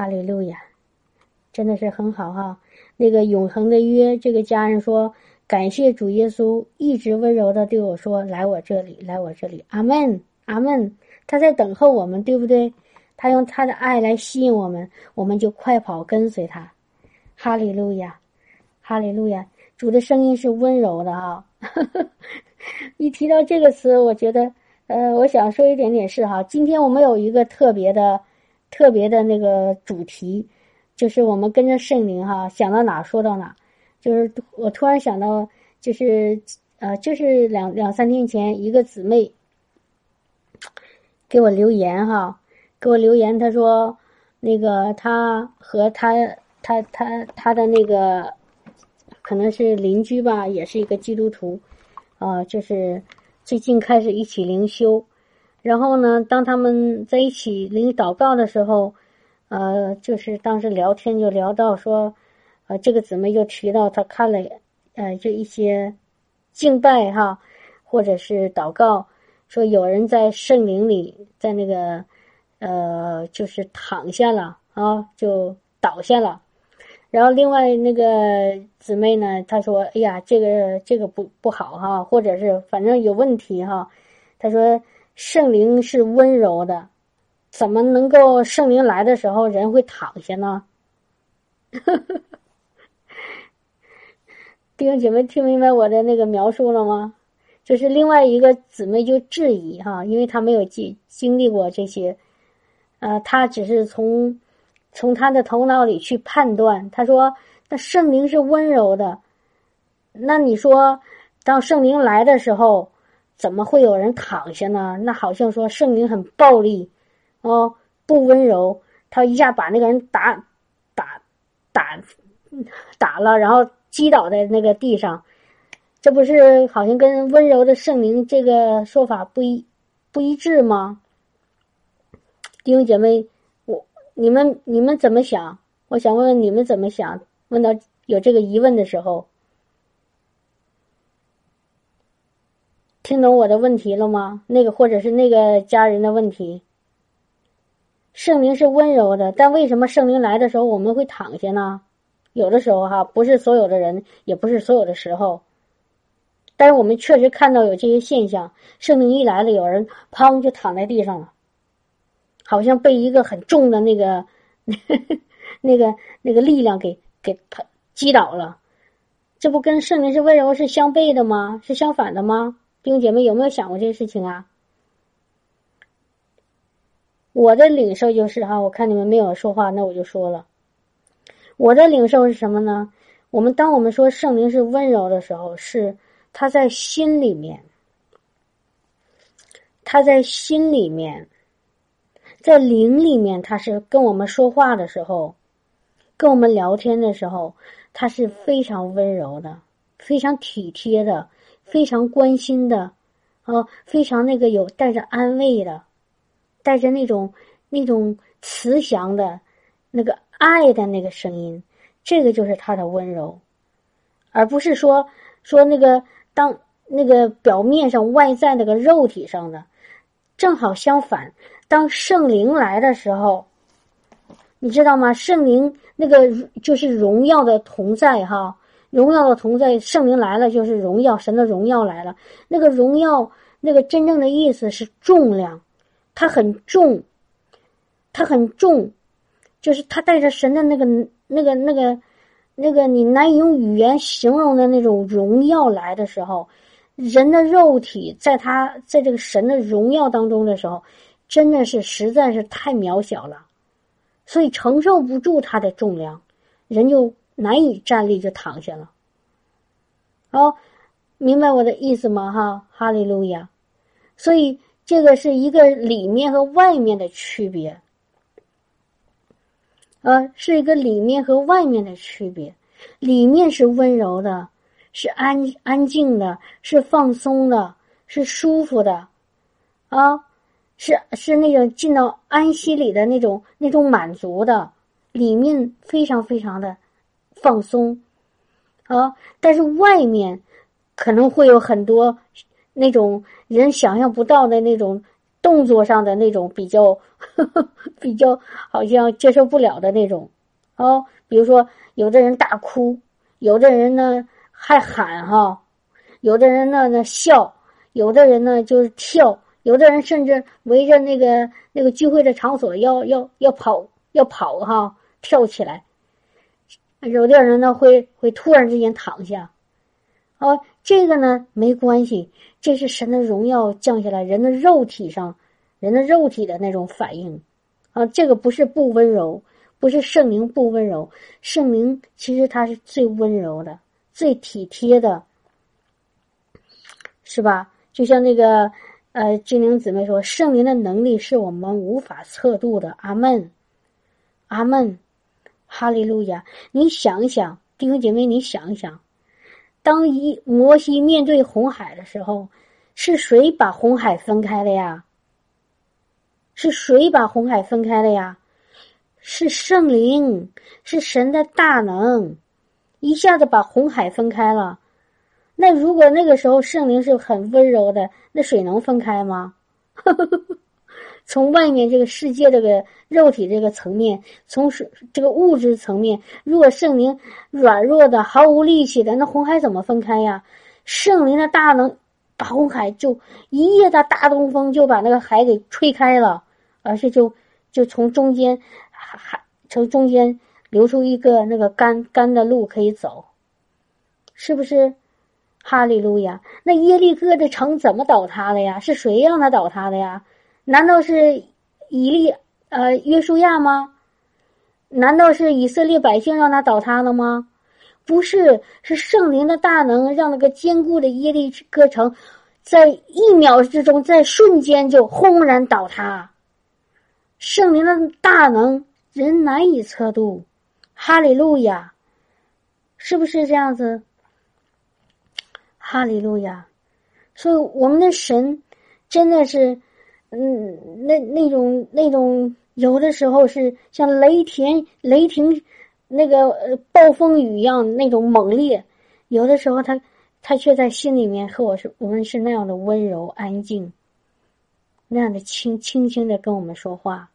哈利路亚，真的是很好哈。那个永恒的约，这个家人说，感谢主耶稣一直温柔的对我说：“来我这里，来我这里。”阿门，阿门。他在等候我们，对不对？他用他的爱来吸引我们，我们就快跑跟随他。哈利路亚，哈利路亚。主的声音是温柔的啊。一提到这个词，我觉得，呃，我想说一点点事哈。今天我们有一个特别的。特别的那个主题，就是我们跟着圣灵哈，想到哪说到哪。就是我突然想到，就是呃，就是两两三天前，一个姊妹给我留言哈，给我留言，她说那个她和她她她她的那个可能是邻居吧，也是一个基督徒，啊，就是最近开始一起灵修。然后呢，当他们在一起领祷告的时候，呃，就是当时聊天就聊到说，呃，这个姊妹就提到她看了，呃，这一些敬拜哈，或者是祷告，说有人在圣灵里，在那个，呃，就是躺下了啊，就倒下了。然后另外那个姊妹呢，她说：“哎呀，这个这个不不好哈，或者是反正有问题哈。”她说。圣灵是温柔的，怎么能够圣灵来的时候人会躺下呢？弟兄姐妹，听明白我的那个描述了吗？就是另外一个姊妹就质疑哈，因为她没有经经历过这些，呃，她只是从从她的头脑里去判断。她说：“那圣灵是温柔的，那你说当圣灵来的时候？”怎么会有人躺下呢？那好像说圣灵很暴力，哦，不温柔，他一下把那个人打打打打了，然后击倒在那个地上，这不是好像跟温柔的圣灵这个说法不一不一致吗？弟兄姐妹，我你们你们怎么想？我想问问你们怎么想？问到有这个疑问的时候。听懂我的问题了吗？那个或者是那个家人的问题。圣灵是温柔的，但为什么圣灵来的时候我们会躺下呢？有的时候哈，不是所有的人，也不是所有的时候。但是我们确实看到有这些现象：圣灵一来了，有人砰就躺在地上了，好像被一个很重的那个、那个、那个力量给给他击倒了。这不跟圣灵是温柔是相悖的吗？是相反的吗？弟兄姐妹有没有想过这些事情啊？我的领受就是哈，我看你们没有说话，那我就说了。我的领受是什么呢？我们当我们说圣灵是温柔的时候，是他在心里面，他在心里面，在灵里面，他是跟我们说话的时候，跟我们聊天的时候，他是非常温柔的，非常体贴的。非常关心的，啊，非常那个有带着安慰的，带着那种那种慈祥的，那个爱的那个声音，这个就是他的温柔，而不是说说那个当那个表面上外在那个肉体上的，正好相反，当圣灵来的时候，你知道吗？圣灵那个就是荣耀的同在，哈。荣耀的同在，圣灵来了就是荣耀，神的荣耀来了。那个荣耀，那个真正的意思是重量，它很重，它很重，就是它带着神的那个、那个、那个、那个你难以用语言形容的那种荣耀来的时候，人的肉体在他在这个神的荣耀当中的时候，真的是实在是太渺小了，所以承受不住它的重量，人就。难以站立就躺下了，哦，明白我的意思吗？哈，哈利路亚。所以这个是一个里面和外面的区别，呃，是一个里面和外面的区别。里面是温柔的，是安安静的，是放松的，是舒服的，啊，是是那种进到安息里的那种那种满足的，里面非常非常的。放松，啊！但是外面可能会有很多那种人想象不到的那种动作上的那种比较呵呵 比较好像接受不了的那种哦，比如说有的人大哭，有的人呢还喊哈，有的人呢那笑，有的人呢就是跳，有的人甚至围着那个那个聚会的场所要要要跑要跑哈，跳起来。有的人呢会会突然之间躺下，哦，这个呢没关系，这是神的荣耀降下来，人的肉体上，人的肉体的那种反应，啊，这个不是不温柔，不是圣灵不温柔，圣灵其实他是最温柔的，最体贴的，是吧？就像那个呃精灵姊妹说，圣灵的能力是我们无法测度的。阿门，阿门。哈利路亚！你想一想，弟兄姐妹，你想一想，当一摩西面对红海的时候，是谁把红海分开了呀？是谁把红海分开了呀？是圣灵，是神的大能，一下子把红海分开了。那如果那个时候圣灵是很温柔的，那水能分开吗？从外面这个世界这个肉体这个层面，从是这个物质层面，如果圣灵软弱的、毫无力气的，那红海怎么分开呀？圣灵的大能把红海就一夜的大东风就把那个海给吹开了，而且就就从中间海从中间流出一个那个干干的路可以走，是不是？哈利路亚！那耶利哥的城怎么倒塌的呀？是谁让他倒塌的呀？难道是以利呃约书亚吗？难道是以色列百姓让他倒塌了吗？不是，是圣灵的大能让那个坚固的耶利哥城，在一秒之中，在瞬间就轰然倒塌。圣灵的大能人难以测度，哈利路亚，是不是这样子？哈利路亚，所以我们的神真的是。嗯，那那种那种有的时候是像雷霆雷霆，那个呃暴风雨一样那种猛烈，有的时候他他却在心里面和我是我们是那样的温柔安静，那样的轻轻轻的跟我们说话，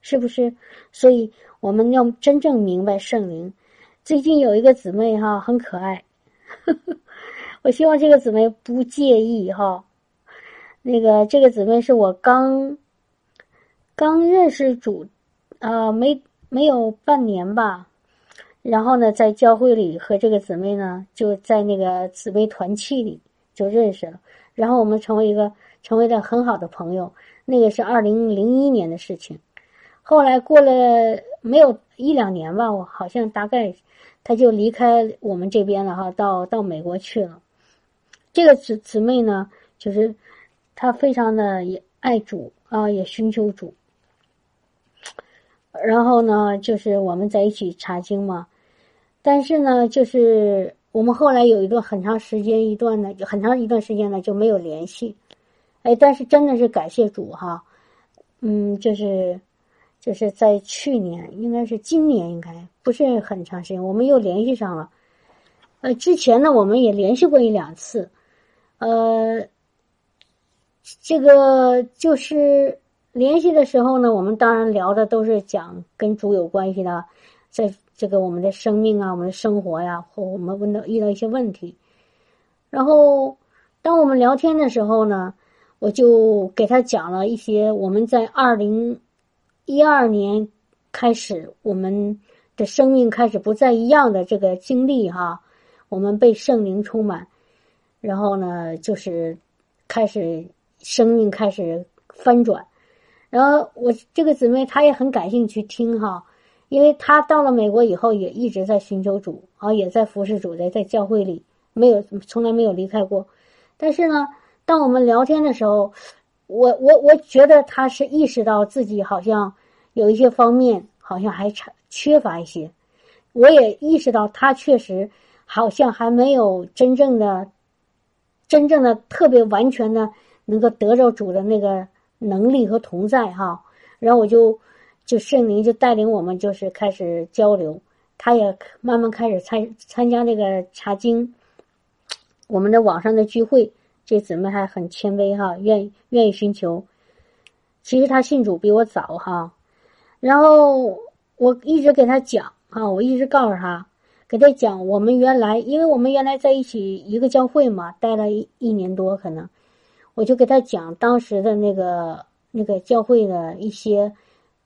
是不是？所以我们要真正明白圣灵。最近有一个姊妹哈很可爱，我希望这个姊妹不介意哈。那个这个姊妹是我刚刚认识主，啊，没没有半年吧。然后呢，在教会里和这个姊妹呢，就在那个姊妹团契里就认识了。然后我们成为一个成为了很好的朋友。那个是二零零一年的事情。后来过了没有一两年吧，我好像大概他就离开我们这边了哈，到到美国去了。这个姊姊妹呢，就是。他非常的也爱主啊，也寻求主。然后呢，就是我们在一起查经嘛。但是呢，就是我们后来有一段很长时间一段呢，很长一段时间呢就没有联系。哎，但是真的是感谢主哈，嗯，就是就是在去年，应该是今年，应该不是很长时间，我们又联系上了。呃，之前呢，我们也联系过一两次，呃。这个就是联系的时候呢，我们当然聊的都是讲跟主有关系的，在这个我们的生命啊，我们的生活呀，或我们问到遇到一些问题。然后，当我们聊天的时候呢，我就给他讲了一些我们在二零一二年开始，我们的生命开始不再一样的这个经历哈。我们被圣灵充满，然后呢，就是开始。生命开始翻转，然后我这个姊妹她也很感兴趣听哈，因为她到了美国以后也一直在寻求主啊，也在服侍主，在在教会里没有从来没有离开过。但是呢，当我们聊天的时候，我我我觉得她是意识到自己好像有一些方面好像还差缺乏一些，我也意识到她确实好像还没有真正的真正的特别完全的。能够得着主的那个能力和同在哈，然后我就就圣灵就带领我们就是开始交流，他也慢慢开始参参加那个查经，我们的网上的聚会，这姊妹还很谦卑哈，愿意愿意寻求，其实他信主比我早哈，然后我一直给他讲啊，我一直告诉他，给他讲我们原来，因为我们原来在一起一个教会嘛，待了一一年多，可能。我就给他讲当时的那个那个教会的一些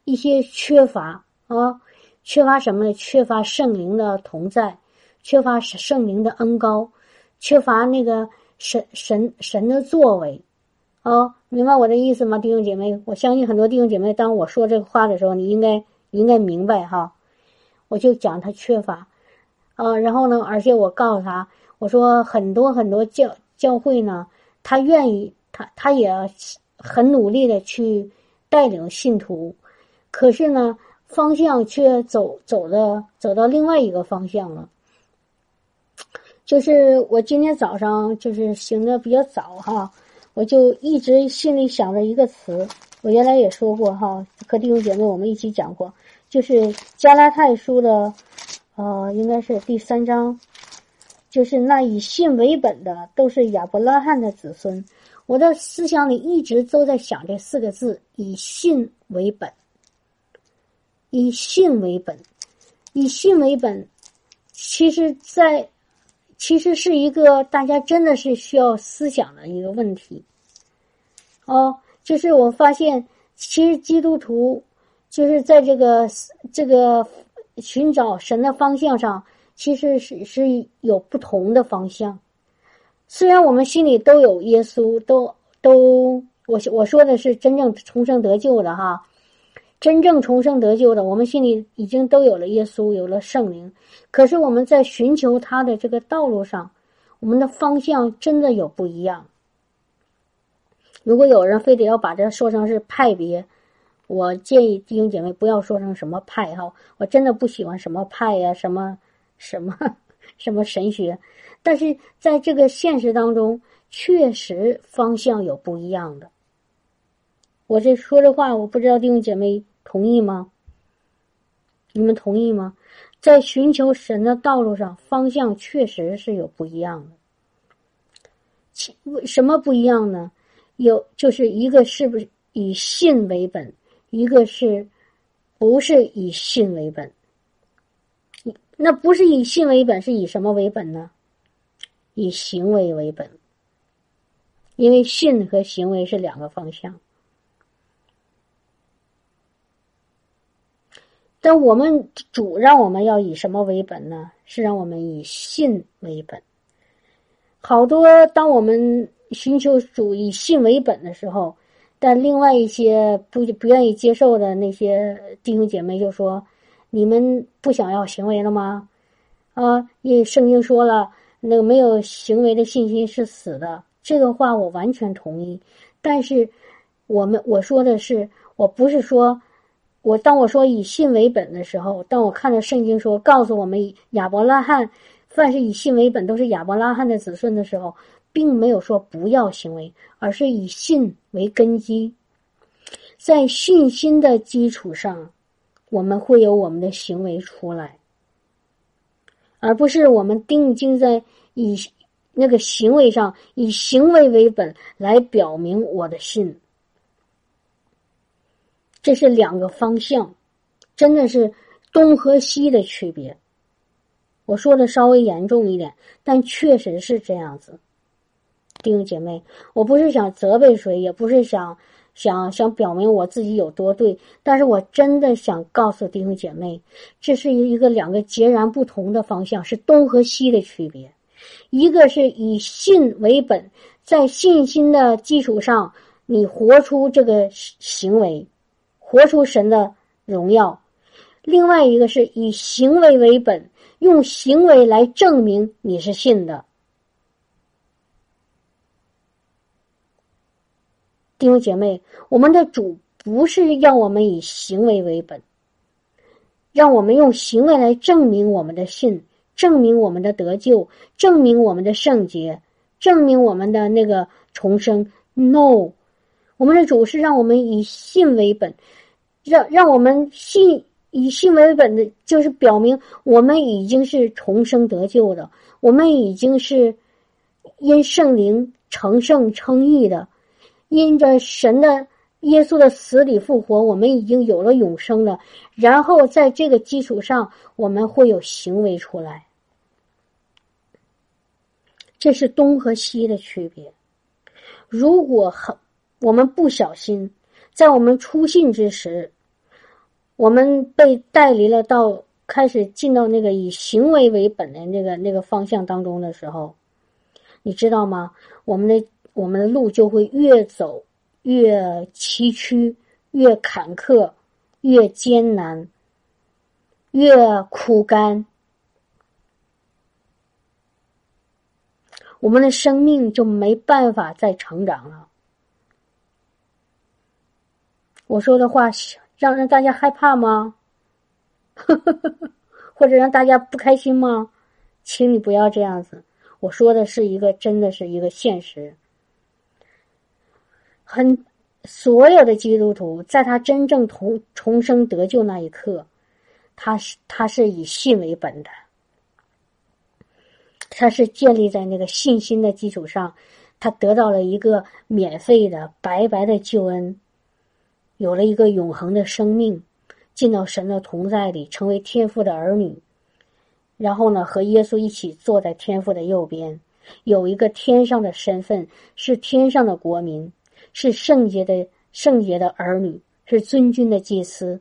一些缺乏啊，缺乏什么呢？缺乏圣灵的同在，缺乏圣灵的恩高，缺乏那个神神神的作为。啊，明白我的意思吗，弟兄姐妹？我相信很多弟兄姐妹，当我说这个话的时候，你应该应该明白哈。我就讲他缺乏，啊，然后呢，而且我告诉他，我说很多很多教教会呢，他愿意，他他也很努力的去带领信徒，可是呢，方向却走走的走到另外一个方向了。就是我今天早上就是醒的比较早哈。我就一直心里想着一个词，我原来也说过哈，和弟兄姐妹我们一起讲过，就是加拉太书的，呃，应该是第三章，就是那以信为本的都是亚伯拉罕的子孙。我的思想里一直都在想这四个字：以信为本，以信为本，以信为本。其实，在其实是一个大家真的是需要思想的一个问题，哦，就是我发现，其实基督徒就是在这个这个寻找神的方向上，其实是是有不同的方向。虽然我们心里都有耶稣，都都，我我说的是真正重生得救的哈。真正重生得救的，我们心里已经都有了耶稣，有了圣灵。可是我们在寻求他的这个道路上，我们的方向真的有不一样。如果有人非得要把这说成是派别，我建议弟兄姐妹不要说成什么派哈。我真的不喜欢什么派呀，什么什么什么神学。但是在这个现实当中，确实方向有不一样的。我这说这话，我不知道弟兄姐妹。同意吗？你们同意吗？在寻求神的道路上，方向确实是有不一样的。为什么不一样呢？有就是一个是不是以信为本，一个是不是以信为本？那不是以信为本，是以什么为本呢？以行为为本，因为信和行为是两个方向。但我们主让我们要以什么为本呢？是让我们以信为本。好多当我们寻求主以信为本的时候，但另外一些不不愿意接受的那些弟兄姐妹就说：“你们不想要行为了吗？”啊，因为圣经说了，那个没有行为的信心是死的。这个话我完全同意。但是我们我说的是，我不是说。我当我说以信为本的时候，当我看到圣经说告诉我们亚伯拉罕，凡是以信为本都是亚伯拉罕的子孙的时候，并没有说不要行为，而是以信为根基，在信心的基础上，我们会有我们的行为出来，而不是我们定睛在以那个行为上，以行为为本来表明我的信。这是两个方向，真的是东和西的区别。我说的稍微严重一点，但确实是这样子。弟兄姐妹，我不是想责备谁，也不是想想想表明我自己有多对，但是我真的想告诉弟兄姐妹，这是一一个两个截然不同的方向，是东和西的区别。一个是以信为本，在信心的基础上，你活出这个行为。活出神的荣耀，另外一个是以行为为本，用行为来证明你是信的。弟兄姐妹，我们的主不是要我们以行为为本，让我们用行为来证明我们的信，证明我们的得救，证明我们的圣洁，证明我们的那个重生。No，我们的主是让我们以信为本。让让我们信以信为本的，就是表明我们已经是重生得救的，我们已经是因圣灵成圣称义的，因着神的耶稣的死里复活，我们已经有了永生了。然后在这个基础上，我们会有行为出来。这是东和西的区别。如果很我们不小心，在我们初信之时，我们被带离了到开始进到那个以行为为本的那个那个方向当中的时候，你知道吗？我们的我们的路就会越走。越崎岖，越坎坷，越艰难，越苦干，我们的生命就没办法再成长了。我说的话让让大家害怕吗？或者让大家不开心吗？请你不要这样子。我说的是一个，真的是一个现实。很，所有的基督徒在他真正重重生得救那一刻，他是他是以信为本的，他是建立在那个信心的基础上，他得到了一个免费的白白的救恩，有了一个永恒的生命，进到神的同在里，成为天父的儿女，然后呢，和耶稣一起坐在天父的右边，有一个天上的身份，是天上的国民。是圣洁的圣洁的儿女，是尊君的祭司。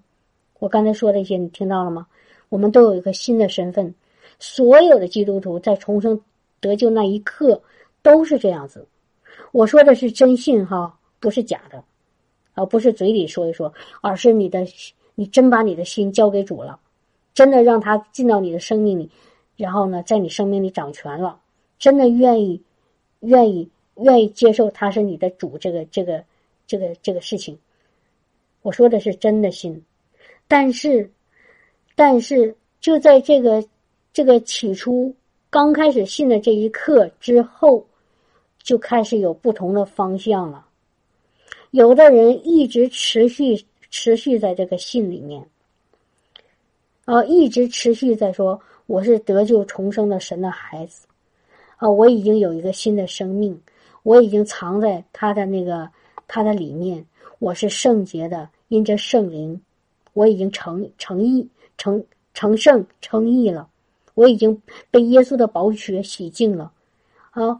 我刚才说这些，你听到了吗？我们都有一个新的身份。所有的基督徒在重生得救那一刻都是这样子。我说的是真信哈，不是假的，而不是嘴里说一说，而是你的你真把你的心交给主了，真的让他进到你的生命里，然后呢，在你生命里掌权了，真的愿意愿意。愿意接受他是你的主，这个这个这个这个事情，我说的是真的心，但是，但是就在这个这个起初刚开始信的这一刻之后，就开始有不同的方向了。有的人一直持续持续在这个信里面，啊，一直持续在说我是得救重生的神的孩子，啊，我已经有一个新的生命。我已经藏在他的那个他的里面，我是圣洁的，因着圣灵，我已经成成义成成圣成义了，我已经被耶稣的宝血洗净了。好，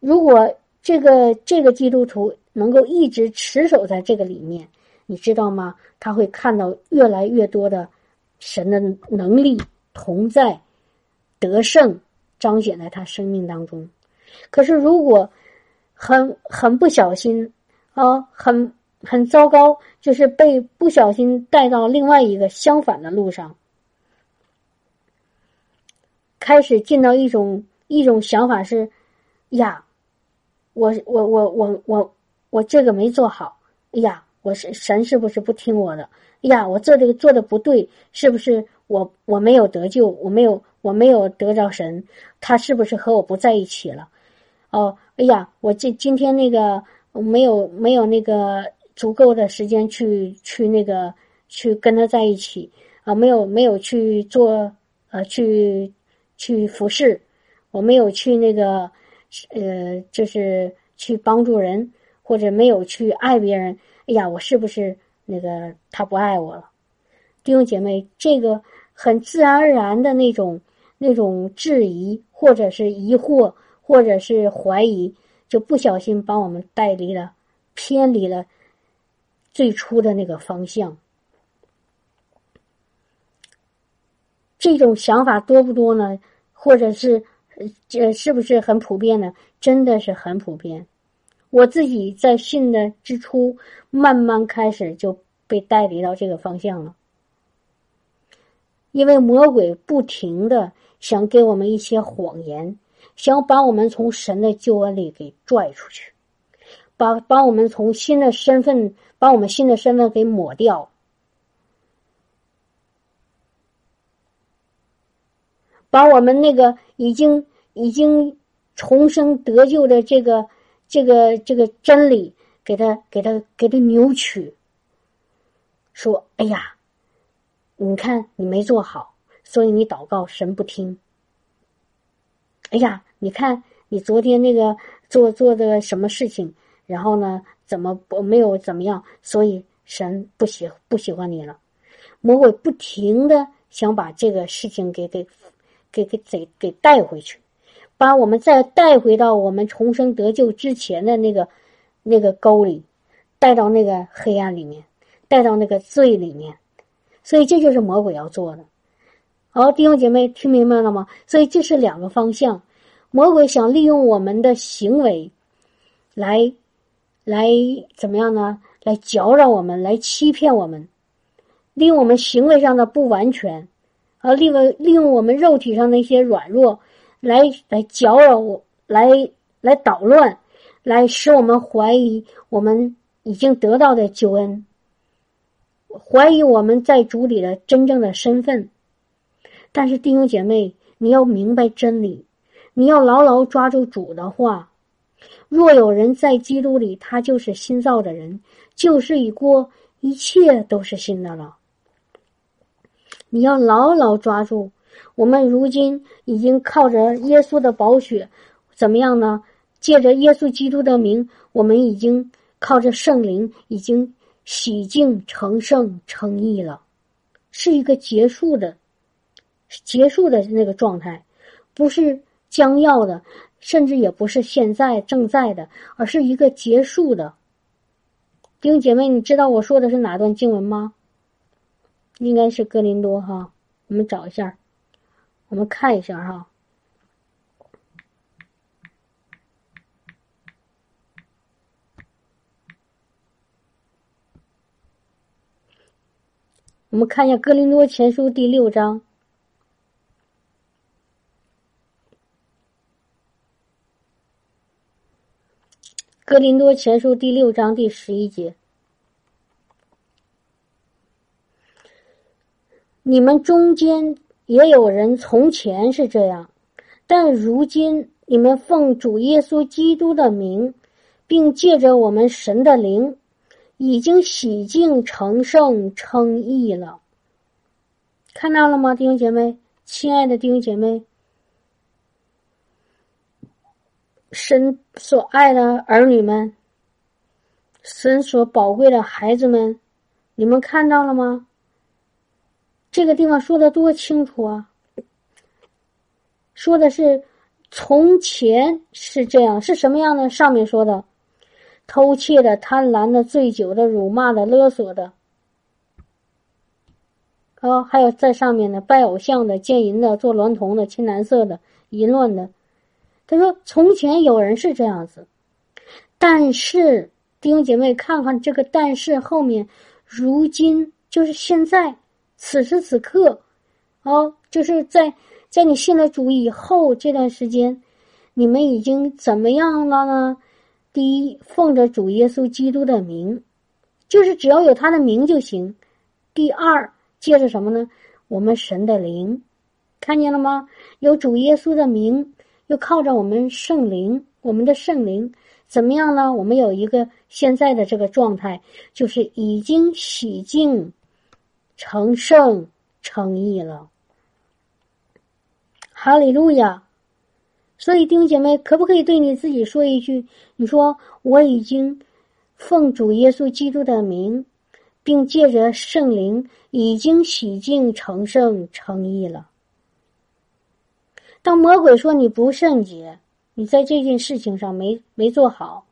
如果这个这个基督徒能够一直持守在这个里面，你知道吗？他会看到越来越多的神的能力同在得胜彰显在他生命当中。可是如果，很很不小心啊，很很糟糕，就是被不小心带到另外一个相反的路上，开始进到一种一种想法是，呀，我我我我我我这个没做好，哎呀，我是神是不是不听我的？哎呀，我做这个做的不对，是不是我我没有得救，我没有我没有得着神，他是不是和我不在一起了？哦。哎呀，我这今天那个没有没有那个足够的时间去去那个去跟他在一起啊，没有没有去做呃去去服侍，我没有去那个呃就是去帮助人或者没有去爱别人。哎呀，我是不是那个他不爱我了？弟兄姐妹，这个很自然而然的那种那种质疑或者是疑惑。或者是怀疑，就不小心把我们带离了，偏离了最初的那个方向。这种想法多不多呢？或者是这是不是很普遍呢？真的是很普遍。我自己在信的之初，慢慢开始就被带离到这个方向了，因为魔鬼不停的想给我们一些谎言。想把我们从神的救恩里给拽出去，把把我们从新的身份，把我们新的身份给抹掉，把我们那个已经已经重生得救的这个这个这个真理，给他给他给他扭曲，说：“哎呀，你看你没做好，所以你祷告神不听。”哎呀，你看你昨天那个做做的什么事情，然后呢，怎么不没有怎么样，所以神不喜不喜欢你了。魔鬼不停的想把这个事情给给给给给给带回去，把我们再带回到我们重生得救之前的那个那个沟里，带到那个黑暗里面，带到那个罪里面。所以这就是魔鬼要做的。好，弟兄姐妹听明白了吗？所以这是两个方向。魔鬼想利用我们的行为，来，来怎么样呢？来搅扰我们，来欺骗我们，利用我们行为上的不完全，啊，利用利用我们肉体上的一些软弱，来来搅扰我，来来捣乱，来使我们怀疑我们已经得到的救恩，怀疑我们在主里的真正的身份。但是弟兄姐妹，你要明白真理。你要牢牢抓住主的话。若有人在基督里，他就是新造的人，旧事已过，一切都是新的了。你要牢牢抓住。我们如今已经靠着耶稣的宝血，怎么样呢？借着耶稣基督的名，我们已经靠着圣灵，已经洗净、成圣、成义了，是一个结束的、结束的那个状态，不是。将要的，甚至也不是现在正在的，而是一个结束的。弟兄姐妹，你知道我说的是哪段经文吗？应该是哥林多哈，我们找一下，我们看一下哈。我们看一下哥林多前书第六章。格林多前书第六章第十一节：你们中间也有人从前是这样，但如今你们奉主耶稣基督的名，并借着我们神的灵，已经洗净成圣称义了。看到了吗，弟兄姐妹？亲爱的弟兄姐妹。神所爱的儿女们，神所宝贵的孩子们，你们看到了吗？这个地方说的多清楚啊！说的是从前是这样，是什么样的？上面说的偷窃的、贪婪的、醉酒的、辱骂的、勒索的，啊，还有在上面的拜偶像的、奸淫的、做娈童的、青蓝色的、淫乱的。他说：“从前有人是这样子，但是弟兄姐妹，看看这个‘但是’后面，如今就是现在，此时此刻，哦，就是在在你信了主以后这段时间，你们已经怎么样了呢？第一，奉着主耶稣基督的名，就是只要有他的名就行；第二，借着什么呢？我们神的灵，看见了吗？有主耶稣的名。”就靠着我们圣灵，我们的圣灵怎么样呢？我们有一个现在的这个状态，就是已经洗净、成圣、成义了。哈利路亚！所以弟兄姐妹，可不可以对你自己说一句？你说我已经奉主耶稣基督的名，并借着圣灵，已经洗净、成圣、成义了。当魔鬼说你不圣洁，你在这件事情上没没做好；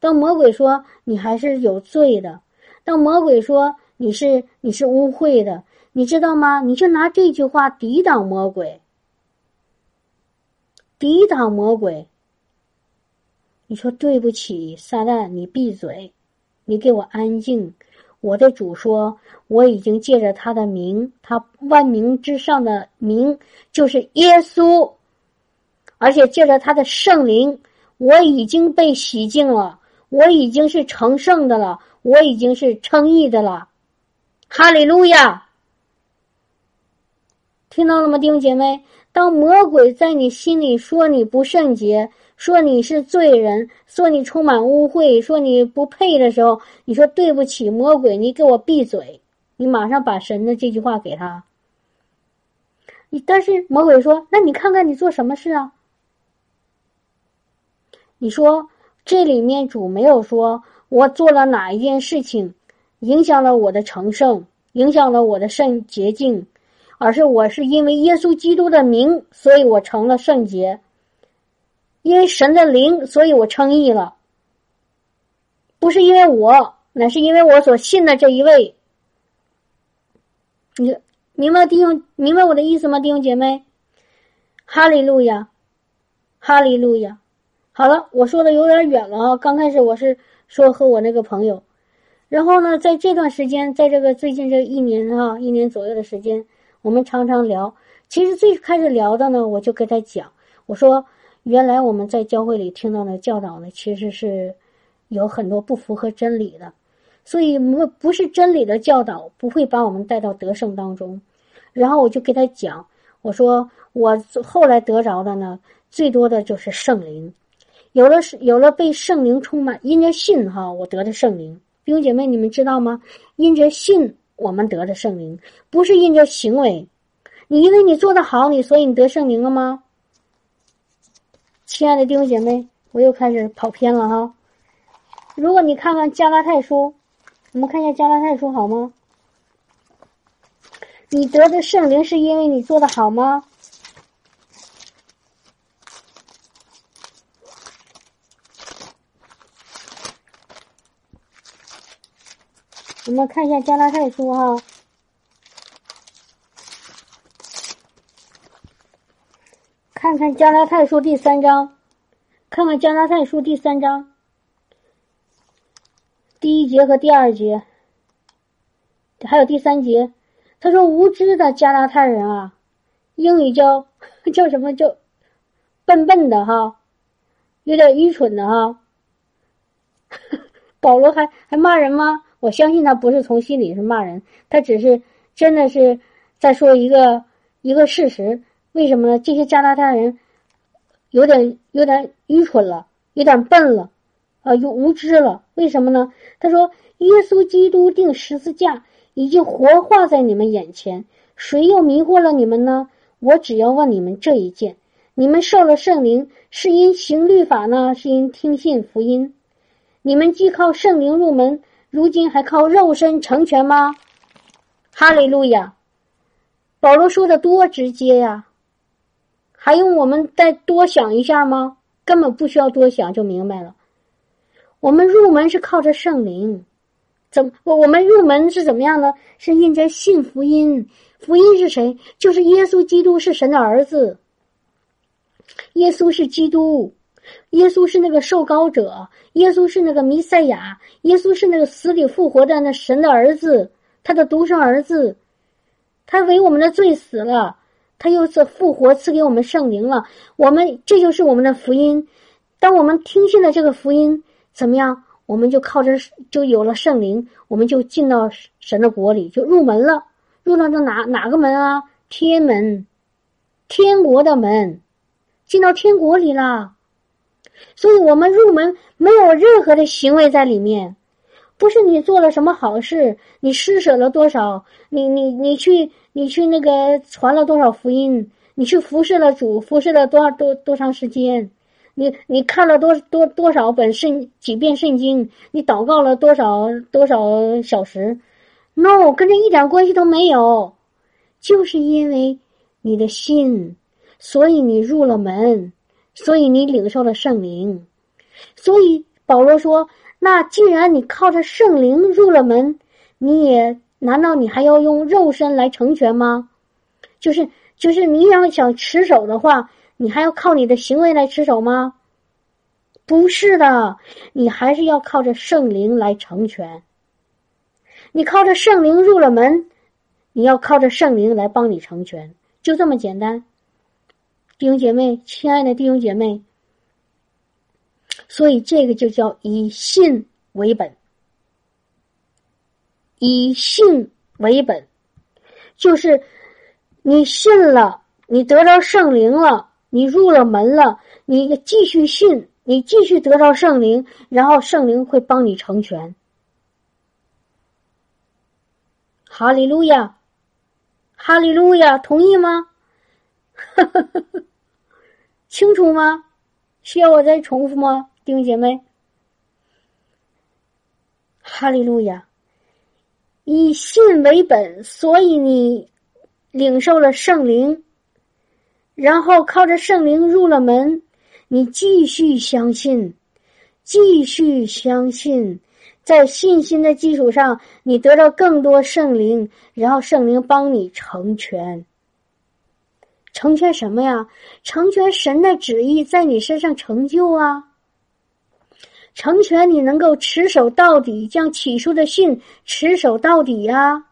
当魔鬼说你还是有罪的；当魔鬼说你是你是污秽的，你知道吗？你就拿这句话抵挡魔鬼，抵挡魔鬼。你说对不起，撒旦，你闭嘴，你给我安静。我的主说：“我已经借着他的名，他万名之上的名就是耶稣，而且借着他的圣灵，我已经被洗净了，我已经是成圣的了，我已经是称义的了。哈利路亚！听到了吗，弟兄姐妹？当魔鬼在你心里说你不圣洁。”说你是罪人，说你充满污秽，说你不配的时候，你说对不起，魔鬼，你给我闭嘴！你马上把神的这句话给他。你但是魔鬼说：“那你看看你做什么事啊？”你说这里面主没有说我做了哪一件事情影响了我的成圣，影响了我的圣洁净，而是我是因为耶稣基督的名，所以我成了圣洁。因为神的灵，所以我称义了。不是因为我，乃是因为我所信的这一位。你明白弟兄，明白我的意思吗？弟兄姐妹，哈利路亚，哈利路亚。好了，我说的有点远了啊。刚开始我是说和我那个朋友，然后呢，在这段时间，在这个最近这一年啊，一年左右的时间，我们常常聊。其实最开始聊的呢，我就跟他讲，我说。原来我们在教会里听到的教导呢，其实是有很多不符合真理的，所以不不是真理的教导不会把我们带到得胜当中。然后我就给他讲，我说我后来得着的呢，最多的就是圣灵，有了有了被圣灵充满，因着信哈，我得的圣灵。弟兄姐妹，你们知道吗？因着信，我们得的圣灵，不是因着行为。你因为你做的好，你所以你得圣灵了吗？亲爱的弟兄姐妹，我又开始跑偏了哈。如果你看看加拉太书，我们看一下加拉太书好吗？你得的圣灵是因为你做的好吗？我们看一下加拉太书哈。看看加拉太书第三章，看看加拉太书第三章第一节和第二节，还有第三节。他说：“无知的加拉太人啊，英语叫 叫什么叫笨笨的哈，有点愚蠢的哈。”保罗还还骂人吗？我相信他不是从心里是骂人，他只是真的是在说一个一个事实。为什么呢？这些加拿大人有点有点愚蠢了，有点笨了，啊，又无知了。为什么呢？他说：“耶稣基督定十字架已经活化在你们眼前，谁又迷惑了你们呢？我只要问你们这一件：你们受了圣灵，是因行律法呢，是因听信福音？你们既靠圣灵入门，如今还靠肉身成全吗？”哈利路亚！保罗说的多直接呀！还用我们再多想一下吗？根本不需要多想就明白了。我们入门是靠着圣灵，怎我我们入门是怎么样呢？是印着信福音。福音是谁？就是耶稣基督是神的儿子。耶稣是基督，耶稣是那个受膏者，耶稣是那个弥赛亚，耶稣是那个死里复活的那神的儿子，他的独生儿子，他为我们的罪死了。他又是复活，赐给我们圣灵了。我们这就是我们的福音。当我们听信了这个福音，怎么样？我们就靠着就有了圣灵，我们就进到神的国里，就入门了。入到这哪哪个门啊？天门，天国的门，进到天国里了。所以我们入门没有任何的行为在里面。不是你做了什么好事，你施舍了多少，你你你去你去那个传了多少福音，你去服侍了主，服侍了多少多多长时间，你你看了多多多少本圣几遍圣经，你祷告了多少多少小时？No，跟这一点关系都没有，就是因为你的心，所以你入了门，所以你领受了圣灵，所以保罗说。那既然你靠着圣灵入了门，你也难道你还要用肉身来成全吗？就是就是你要想持守的话，你还要靠你的行为来持守吗？不是的，你还是要靠着圣灵来成全。你靠着圣灵入了门，你要靠着圣灵来帮你成全，就这么简单。弟兄姐妹，亲爱的弟兄姐妹。所以这个就叫以信为本，以信为本，就是你信了，你得到圣灵了，你入了门了，你继续信，你继续得到圣灵，然后圣灵会帮你成全。哈利路亚，哈利路亚，同意吗？哈哈哈哈清楚吗？需要我再重复吗？弟兄姐妹，哈利路亚！以信为本，所以你领受了圣灵，然后靠着圣灵入了门，你继续相信，继续相信，在信心的基础上，你得到更多圣灵，然后圣灵帮你成全。成全什么呀？成全神的旨意在你身上成就啊！成全你能够持守到底，将起初的信持守到底呀！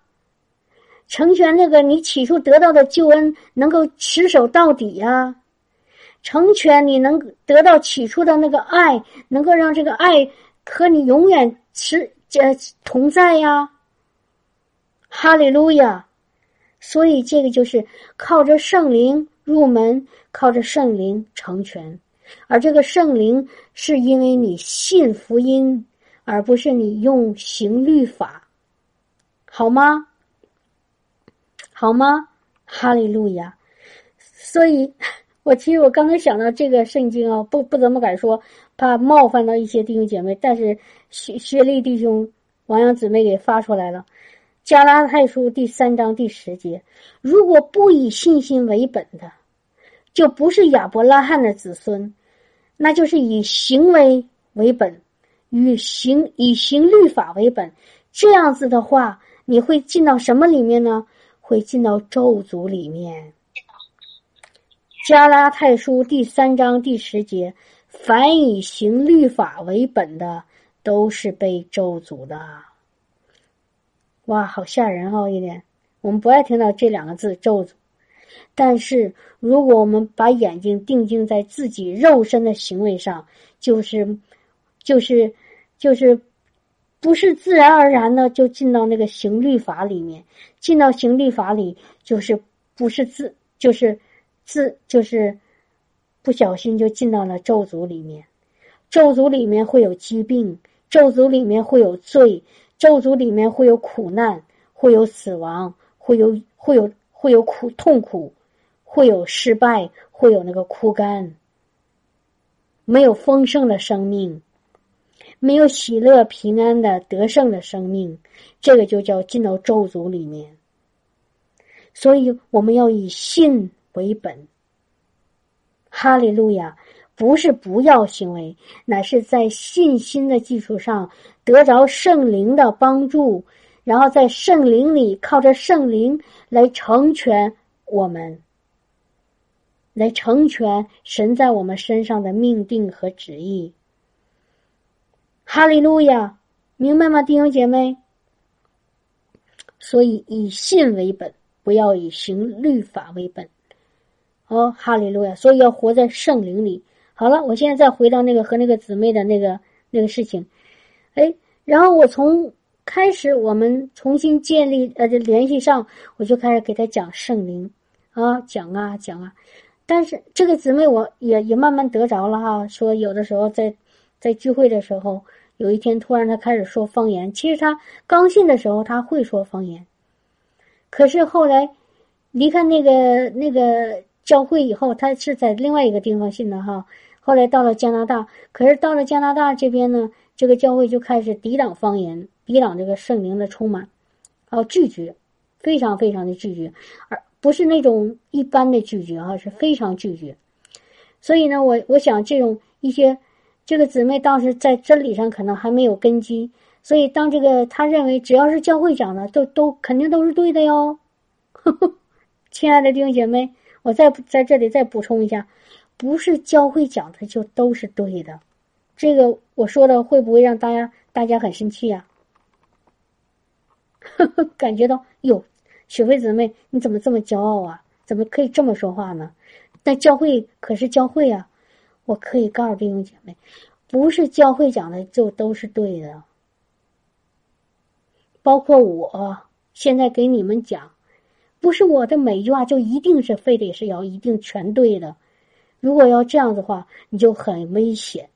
成全那个你起初得到的救恩能够持守到底呀！成全你能得到起初的那个爱，能够让这个爱和你永远持呃同在呀！哈利路亚！所以，这个就是靠着圣灵入门，靠着圣灵成全，而这个圣灵是因为你信福音，而不是你用行律法，好吗？好吗？哈利路亚！所以，我其实我刚才想到这个圣经啊，不不怎么敢说，怕冒犯到一些弟兄姐妹，但是学学历弟兄、王阳姊妹给发出来了。加拉太书第三章第十节：如果不以信心为本的，就不是亚伯拉罕的子孙，那就是以行为为本，与行以行律法为本。这样子的话，你会进到什么里面呢？会进到咒诅里面。加拉太书第三章第十节：凡以行律法为本的，都是被咒诅的。哇，好吓人哦！一点，我们不爱听到这两个字“咒诅”。但是，如果我们把眼睛定睛在自己肉身的行为上，就是，就是，就是，不是自然而然的就进到那个行律法里面。进到行律法里，就是不是自，就是自，就是不小心就进到了咒诅里面。咒诅里面会有疾病，咒诅里面会有罪。咒诅里面会有苦难，会有死亡，会有会有会有苦痛苦，会有失败，会有那个枯干，没有丰盛的生命，没有喜乐平安的得胜的生命，这个就叫进到咒诅里面。所以我们要以信为本。哈利路亚。不是不要行为，乃是在信心的基础上得着圣灵的帮助，然后在圣灵里靠着圣灵来成全我们，来成全神在我们身上的命定和旨意。哈利路亚，明白吗，弟兄姐妹？所以以信为本，不要以行律法为本。哦，哈利路亚！所以要活在圣灵里。好了，我现在再回到那个和那个姊妹的那个那个事情，哎，然后我从开始我们重新建立呃就联系上，我就开始给她讲圣灵。啊，讲啊讲啊，但是这个姊妹我也也慢慢得着了哈，说有的时候在在聚会的时候，有一天突然她开始说方言，其实她刚信的时候她会说方言，可是后来离开那个那个教会以后，她是在另外一个地方信的哈。后来到了加拿大，可是到了加拿大这边呢，这个教会就开始抵挡方言，抵挡这个圣灵的充满，啊，拒绝，非常非常的拒绝，而不是那种一般的拒绝啊，是非常拒绝。所以呢，我我想这种一些这个姊妹当时在真理上可能还没有根基，所以当这个他认为只要是教会讲的，都都肯定都是对的哟。亲爱的弟兄姐妹，我再在这里再补充一下。不是教会讲的就都是对的，这个我说的会不会让大家大家很生气呀？感觉到哟，雪飞姊妹你怎么这么骄傲啊？怎么可以这么说话呢？但教会可是教会啊！我可以告诉弟兄姐妹，不是教会讲的就都是对的，包括我现在给你们讲，不是我的每一句话就一定是非得是要一定全对的。如果要这样的话，你就很危险，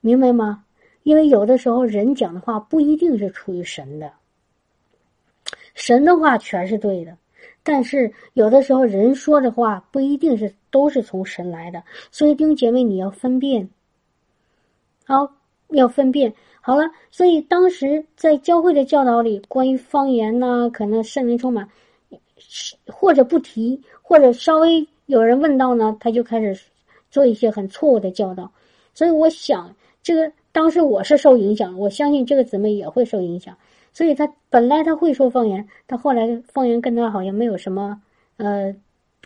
明白吗？因为有的时候人讲的话不一定是出于神的，神的话全是对的，但是有的时候人说的话不一定是都是从神来的，所以弟兄姐妹你要分辨。好，要分辨。好了，所以当时在教会的教导里，关于方言呢，可能圣灵充满，或者不提，或者稍微有人问到呢，他就开始做一些很错误的教导。所以我想，这个当时我是受影响，我相信这个姊妹也会受影响。所以他本来他会说方言，他后来方言跟他好像没有什么呃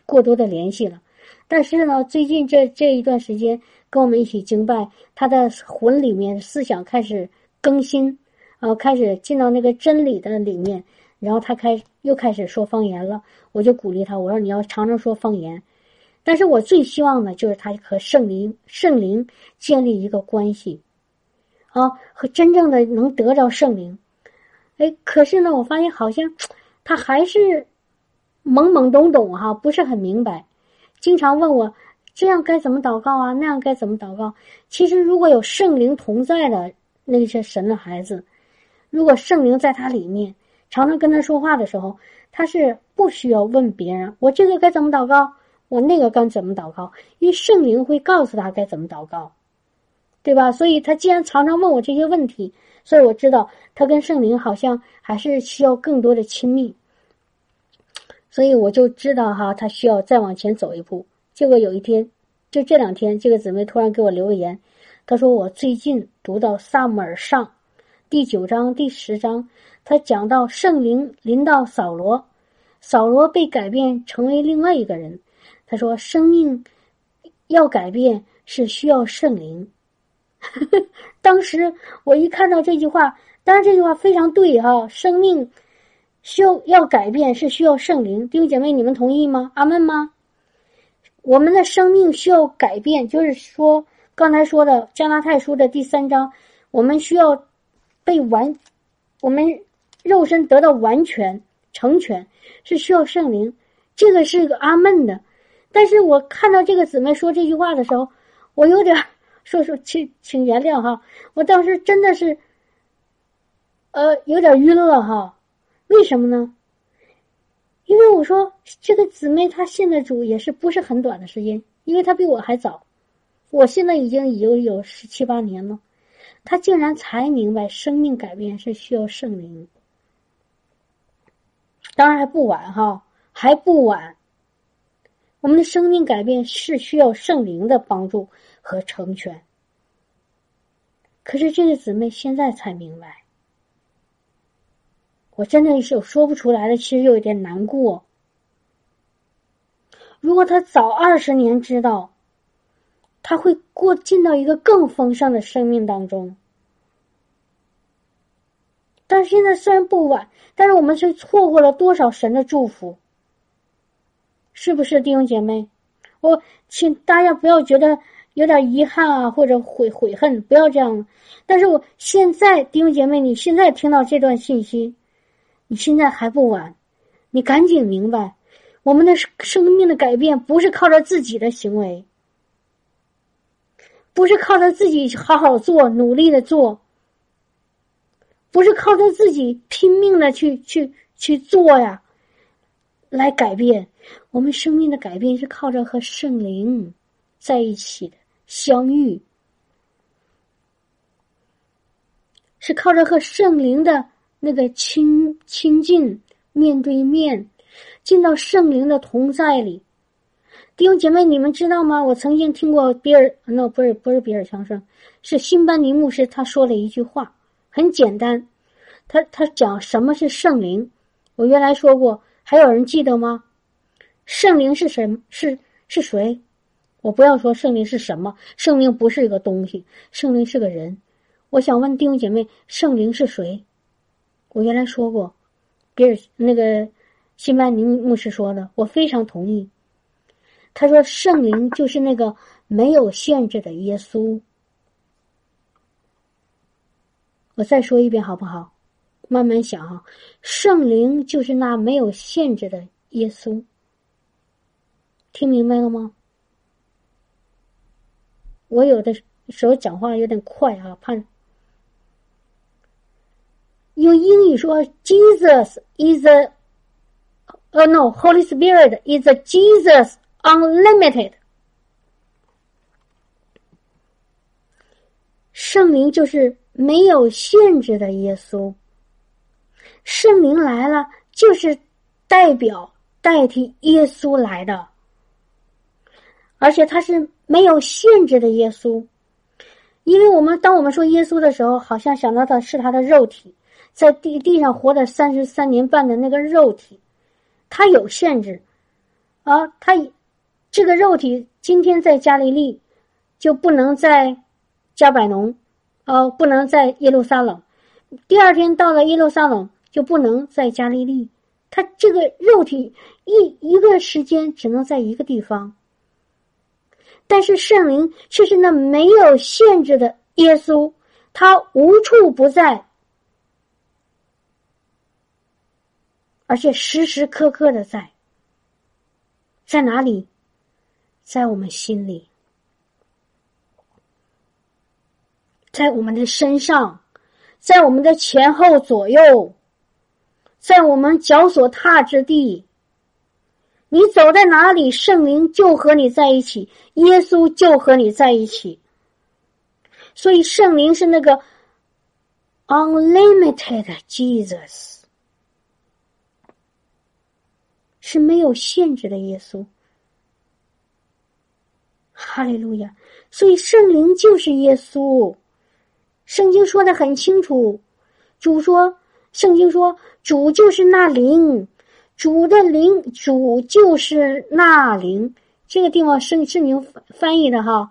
过多的联系了。但是呢，最近这这一段时间跟我们一起经拜，他的魂里面思想开始更新，然后开始进到那个真理的里面，然后他开又开始说方言了。我就鼓励他，我说你要常常说方言。但是我最希望的就是他和圣灵圣灵建立一个关系，啊，和真正的能得着圣灵。哎，可是呢，我发现好像他还是懵懵懂懂哈，不是很明白。经常问我这样该怎么祷告啊？那样该怎么祷告？其实如果有圣灵同在的那些神的孩子，如果圣灵在他里面，常常跟他说话的时候，他是不需要问别人我这个该怎么祷告，我那个该怎么祷告，因为圣灵会告诉他该怎么祷告，对吧？所以他既然常常问我这些问题，所以我知道他跟圣灵好像还是需要更多的亲密。所以我就知道哈，他需要再往前走一步。结果有一天，就这两天，这个姊妹突然给我留个言，她说：“我最近读到萨姆尔上第九章第十章，他讲到圣灵临到扫罗，扫罗被改变成为另外一个人。他说，生命要改变是需要圣灵。当时我一看到这句话，当然这句话非常对哈，生命。”需要要改变是需要圣灵，弟兄姐妹，你们同意吗？阿门吗？我们的生命需要改变，就是说刚才说的加拿太书的第三章，我们需要被完，我们肉身得到完全成全，是需要圣灵。这个是个阿门的。但是我看到这个姊妹说这句话的时候，我有点说说，请请原谅哈，我当时真的是，呃，有点晕了哈。为什么呢？因为我说这个姊妹她信的主也是不是很短的时间，因为她比我还早，我现在已经已经有十七八年了，她竟然才明白生命改变是需要圣灵。当然还不晚哈，还不晚。我们的生命改变是需要圣灵的帮助和成全。可是这个姊妹现在才明白。我真的是有说不出来的，其实有一点难过。如果他早二十年知道，他会过进到一个更丰盛的生命当中。但是现在虽然不晚，但是我们却错过了多少神的祝福，是不是弟兄姐妹？我请大家不要觉得有点遗憾啊，或者悔悔恨，不要这样。但是我现在弟兄姐妹，你现在听到这段信息。你现在还不晚，你赶紧明白，我们的生命的改变不是靠着自己的行为，不是靠着自己好好做、努力的做，不是靠着自己拼命的去去去做呀，来改变我们生命的改变是靠着和圣灵在一起的相遇，是靠着和圣灵的。那个亲亲近面对面，进到圣灵的同在里，弟兄姐妹，你们知道吗？我曾经听过比尔，那不是不是比尔强生，是新班尼牧师，他说了一句话，很简单，他他讲什么是圣灵。我原来说过，还有人记得吗？圣灵是什是是谁？我不要说圣灵是什么，圣灵不是一个东西，圣灵是个人。我想问弟兄姐妹，圣灵是谁？我原来说过，比尔那个辛班尼牧师说的，我非常同意。他说：“圣灵就是那个没有限制的耶稣。”我再说一遍好不好？慢慢想哈，圣灵就是那没有限制的耶稣。听明白了吗？我有的时候讲话有点快啊，怕。用英语说，Jesus is a，呃，no，Holy Spirit is a Jesus unlimited。圣灵就是没有限制的耶稣。圣灵来了，就是代表代替耶稣来的，而且他是没有限制的耶稣。因为我们当我们说耶稣的时候，好像想到的是他的肉体，在地地上活了三十三年半的那个肉体，他有限制啊，他这个肉体今天在加利利，就不能在加百农，哦，不能在耶路撒冷，第二天到了耶路撒冷。就不能在加利利，他这个肉体一一个时间只能在一个地方，但是圣灵却是那没有限制的耶稣，他无处不在，而且时时刻刻的在，在哪里？在我们心里，在我们的身上，在我们的前后左右。在我们脚所踏之地，你走在哪里，圣灵就和你在一起，耶稣就和你在一起。所以圣灵是那个 unlimited Jesus，是没有限制的耶稣。哈利路亚！所以圣灵就是耶稣，圣经说的很清楚，主说。圣经说：“主就是那灵，主的灵，主就是那灵。”这个地方圣圣经翻译的哈，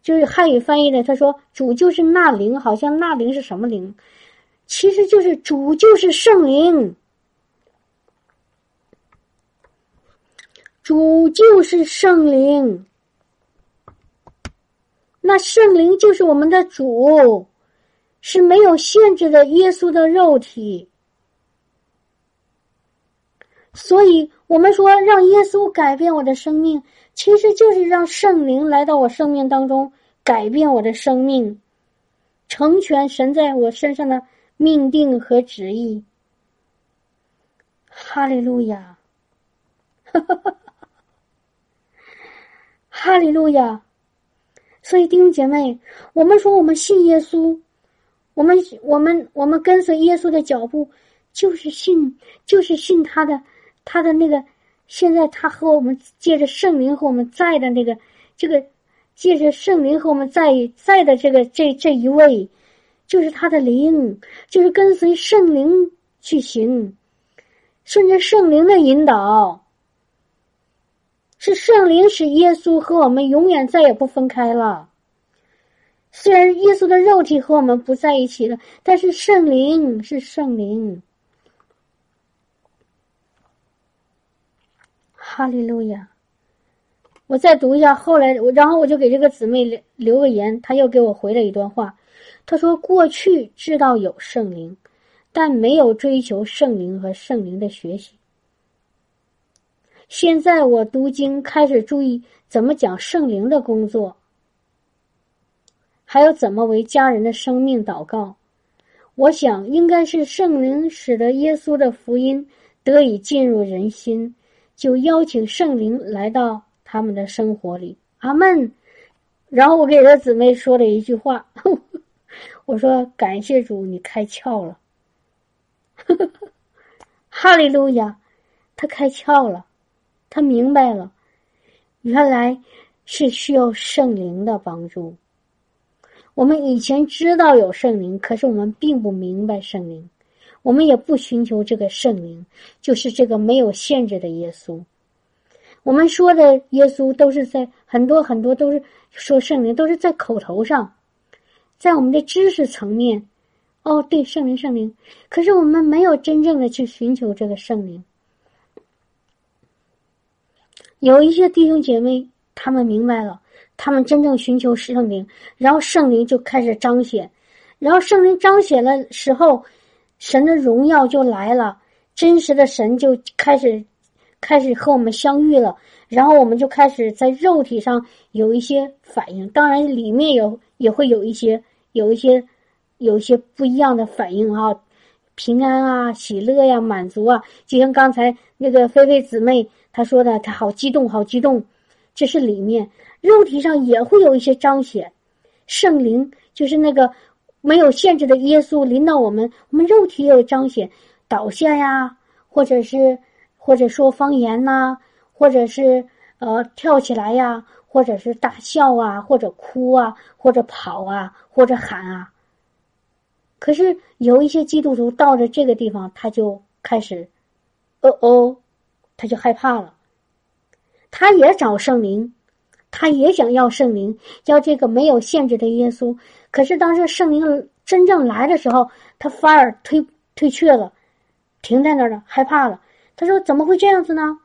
就是汉语翻译的。他说：“主就是那灵，好像那灵是什么灵？其实就是主就是圣灵，主就是圣灵。那圣灵就是我们的主。”是没有限制的耶稣的肉体，所以我们说让耶稣改变我的生命，其实就是让圣灵来到我生命当中，改变我的生命，成全神在我身上的命定和旨意。哈利路亚，哈利路亚！所以弟兄姐妹，我们说我们信耶稣。我们我们我们跟随耶稣的脚步，就是信，就是信他的，他的那个。现在他和我们借着圣灵和我们在的那个，这个借着圣灵和我们在在的这个这这一位，就是他的灵，就是跟随圣灵去行，顺着圣灵的引导，是圣灵使耶稣和我们永远再也不分开了。虽然耶稣的肉体和我们不在一起了，但是圣灵是圣灵。哈利路亚！我再读一下，后来我然后我就给这个姊妹留留个言，她又给我回了一段话。她说：“过去知道有圣灵，但没有追求圣灵和圣灵的学习。现在我读经开始注意怎么讲圣灵的工作。”还有怎么为家人的生命祷告？我想应该是圣灵使得耶稣的福音得以进入人心，就邀请圣灵来到他们的生活里。阿门。然后我给这姊妹说了一句话，我说：“感谢主，你开窍了。”哈利路亚，他开窍了，他明白了，原来是需要圣灵的帮助。我们以前知道有圣灵，可是我们并不明白圣灵，我们也不寻求这个圣灵，就是这个没有限制的耶稣。我们说的耶稣都是在很多很多都是说圣灵，都是在口头上，在我们的知识层面。哦，对，圣灵，圣灵。可是我们没有真正的去寻求这个圣灵。有一些弟兄姐妹，他们明白了。他们真正寻求圣灵，然后圣灵就开始彰显，然后圣灵彰显了时候，神的荣耀就来了，真实的神就开始开始和我们相遇了，然后我们就开始在肉体上有一些反应，当然里面有也会有一些有一些有一些不一样的反应啊，平安啊，喜乐呀，满足啊，就像刚才那个菲菲姊妹她说的，她好激动，好激动，这是里面。肉体上也会有一些彰显，圣灵，就是那个没有限制的耶稣临到我们，我们肉体也有彰显，倒下呀，或者是或者说方言呐，或者是呃跳起来呀，或者是大笑啊，或者哭啊，或者跑啊，或者喊啊。可是有一些基督徒到了这个地方，他就开始，哦哦，他就害怕了。他也找圣灵，他也想要圣灵，要这个没有限制的耶稣。可是当时圣灵真正来的时候，他反而退退却了，停在那儿了，害怕了。他说：“怎么会这样子呢？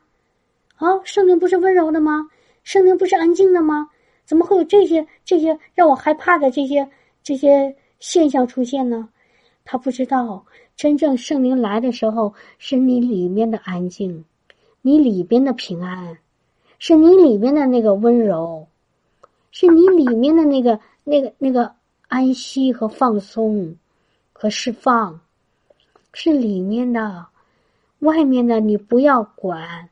啊，圣灵不是温柔的吗？圣灵不是安静的吗？怎么会有这些这些让我害怕的这些这些现象出现呢？”他不知道，真正圣灵来的时候，是你里面的安静，你里边的平安。是你里面的那个温柔，是你里面的那个、那个、那个安息和放松和释放，是里面的，外面的你不要管，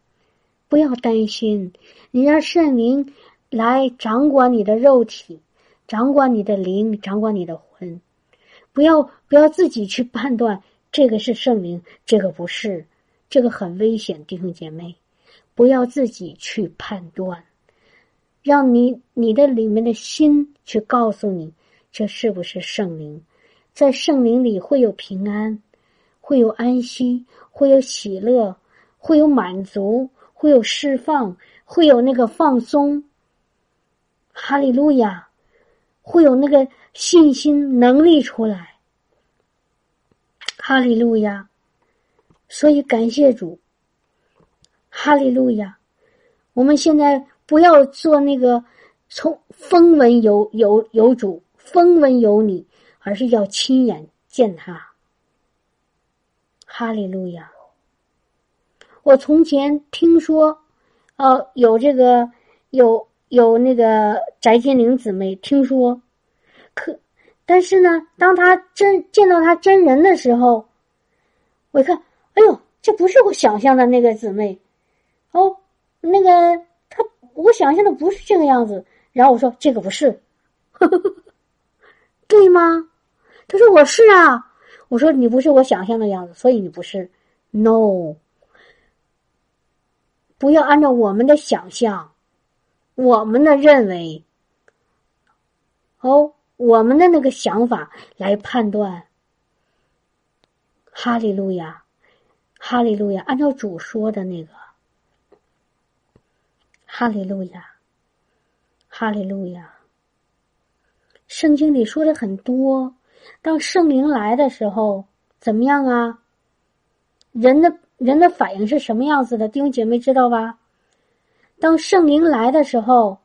不要担心，你让圣灵来掌管你的肉体，掌管你的灵，掌管你的魂，不要不要自己去判断这个是圣灵，这个不是，这个很危险，弟兄姐妹。不要自己去判断，让你你的里面的心去告诉你，这是不是圣灵？在圣灵里会有平安，会有安息，会有喜乐，会有满足，会有释放，会有那个放松。哈利路亚，会有那个信心能力出来。哈利路亚，所以感谢主。哈利路亚！我们现在不要做那个从风闻有有有主，风闻有你，而是要亲眼见他。哈利路亚！我从前听说，呃，有这个有有那个翟金玲姊妹听说，可但是呢，当他真见到他真人的时候，我一看，哎呦，这不是我想象的那个姊妹。哦，那个他，我想象的不是这个样子。然后我说这个不是，对吗？他说我是啊。我说你不是我想象的样子，所以你不是。No，不要按照我们的想象，我们的认为，哦，我们的那个想法来判断。哈利路亚，哈利路亚，按照主说的那个。哈利路亚，哈利路亚。圣经里说的很多，当圣灵来的时候，怎么样啊？人的人的反应是什么样子的？弟兄姐妹知道吧？当圣灵来的时候，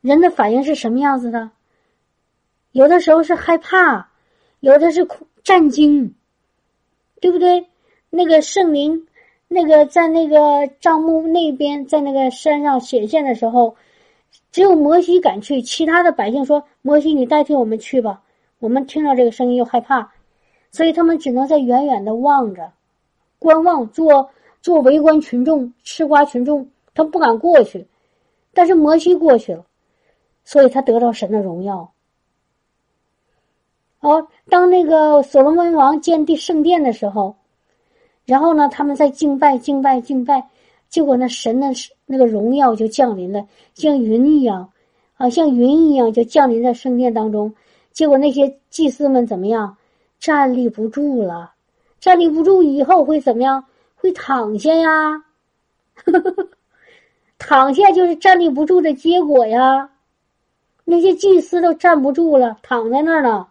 人的反应是什么样子的？有的时候是害怕，有的是战惊，对不对？那个圣灵。那个在那个帐幕那边，在那个山上显现的时候，只有摩西敢去，其他的百姓说：“摩西，你代替我们去吧。”我们听到这个声音又害怕，所以他们只能在远远的望着，观望，做做围观群众、吃瓜群众，他不敢过去。但是摩西过去了，所以他得到神的荣耀。哦，当那个所罗门王建地圣殿的时候。然后呢，他们在敬拜、敬拜、敬拜，结果那神的那个荣耀就降临了，像云一样，啊，像云一样就降临在圣殿当中。结果那些祭司们怎么样？站立不住了，站立不住以后会怎么样？会躺下呀，躺下就是站立不住的结果呀。那些祭司都站不住了，躺在那儿了，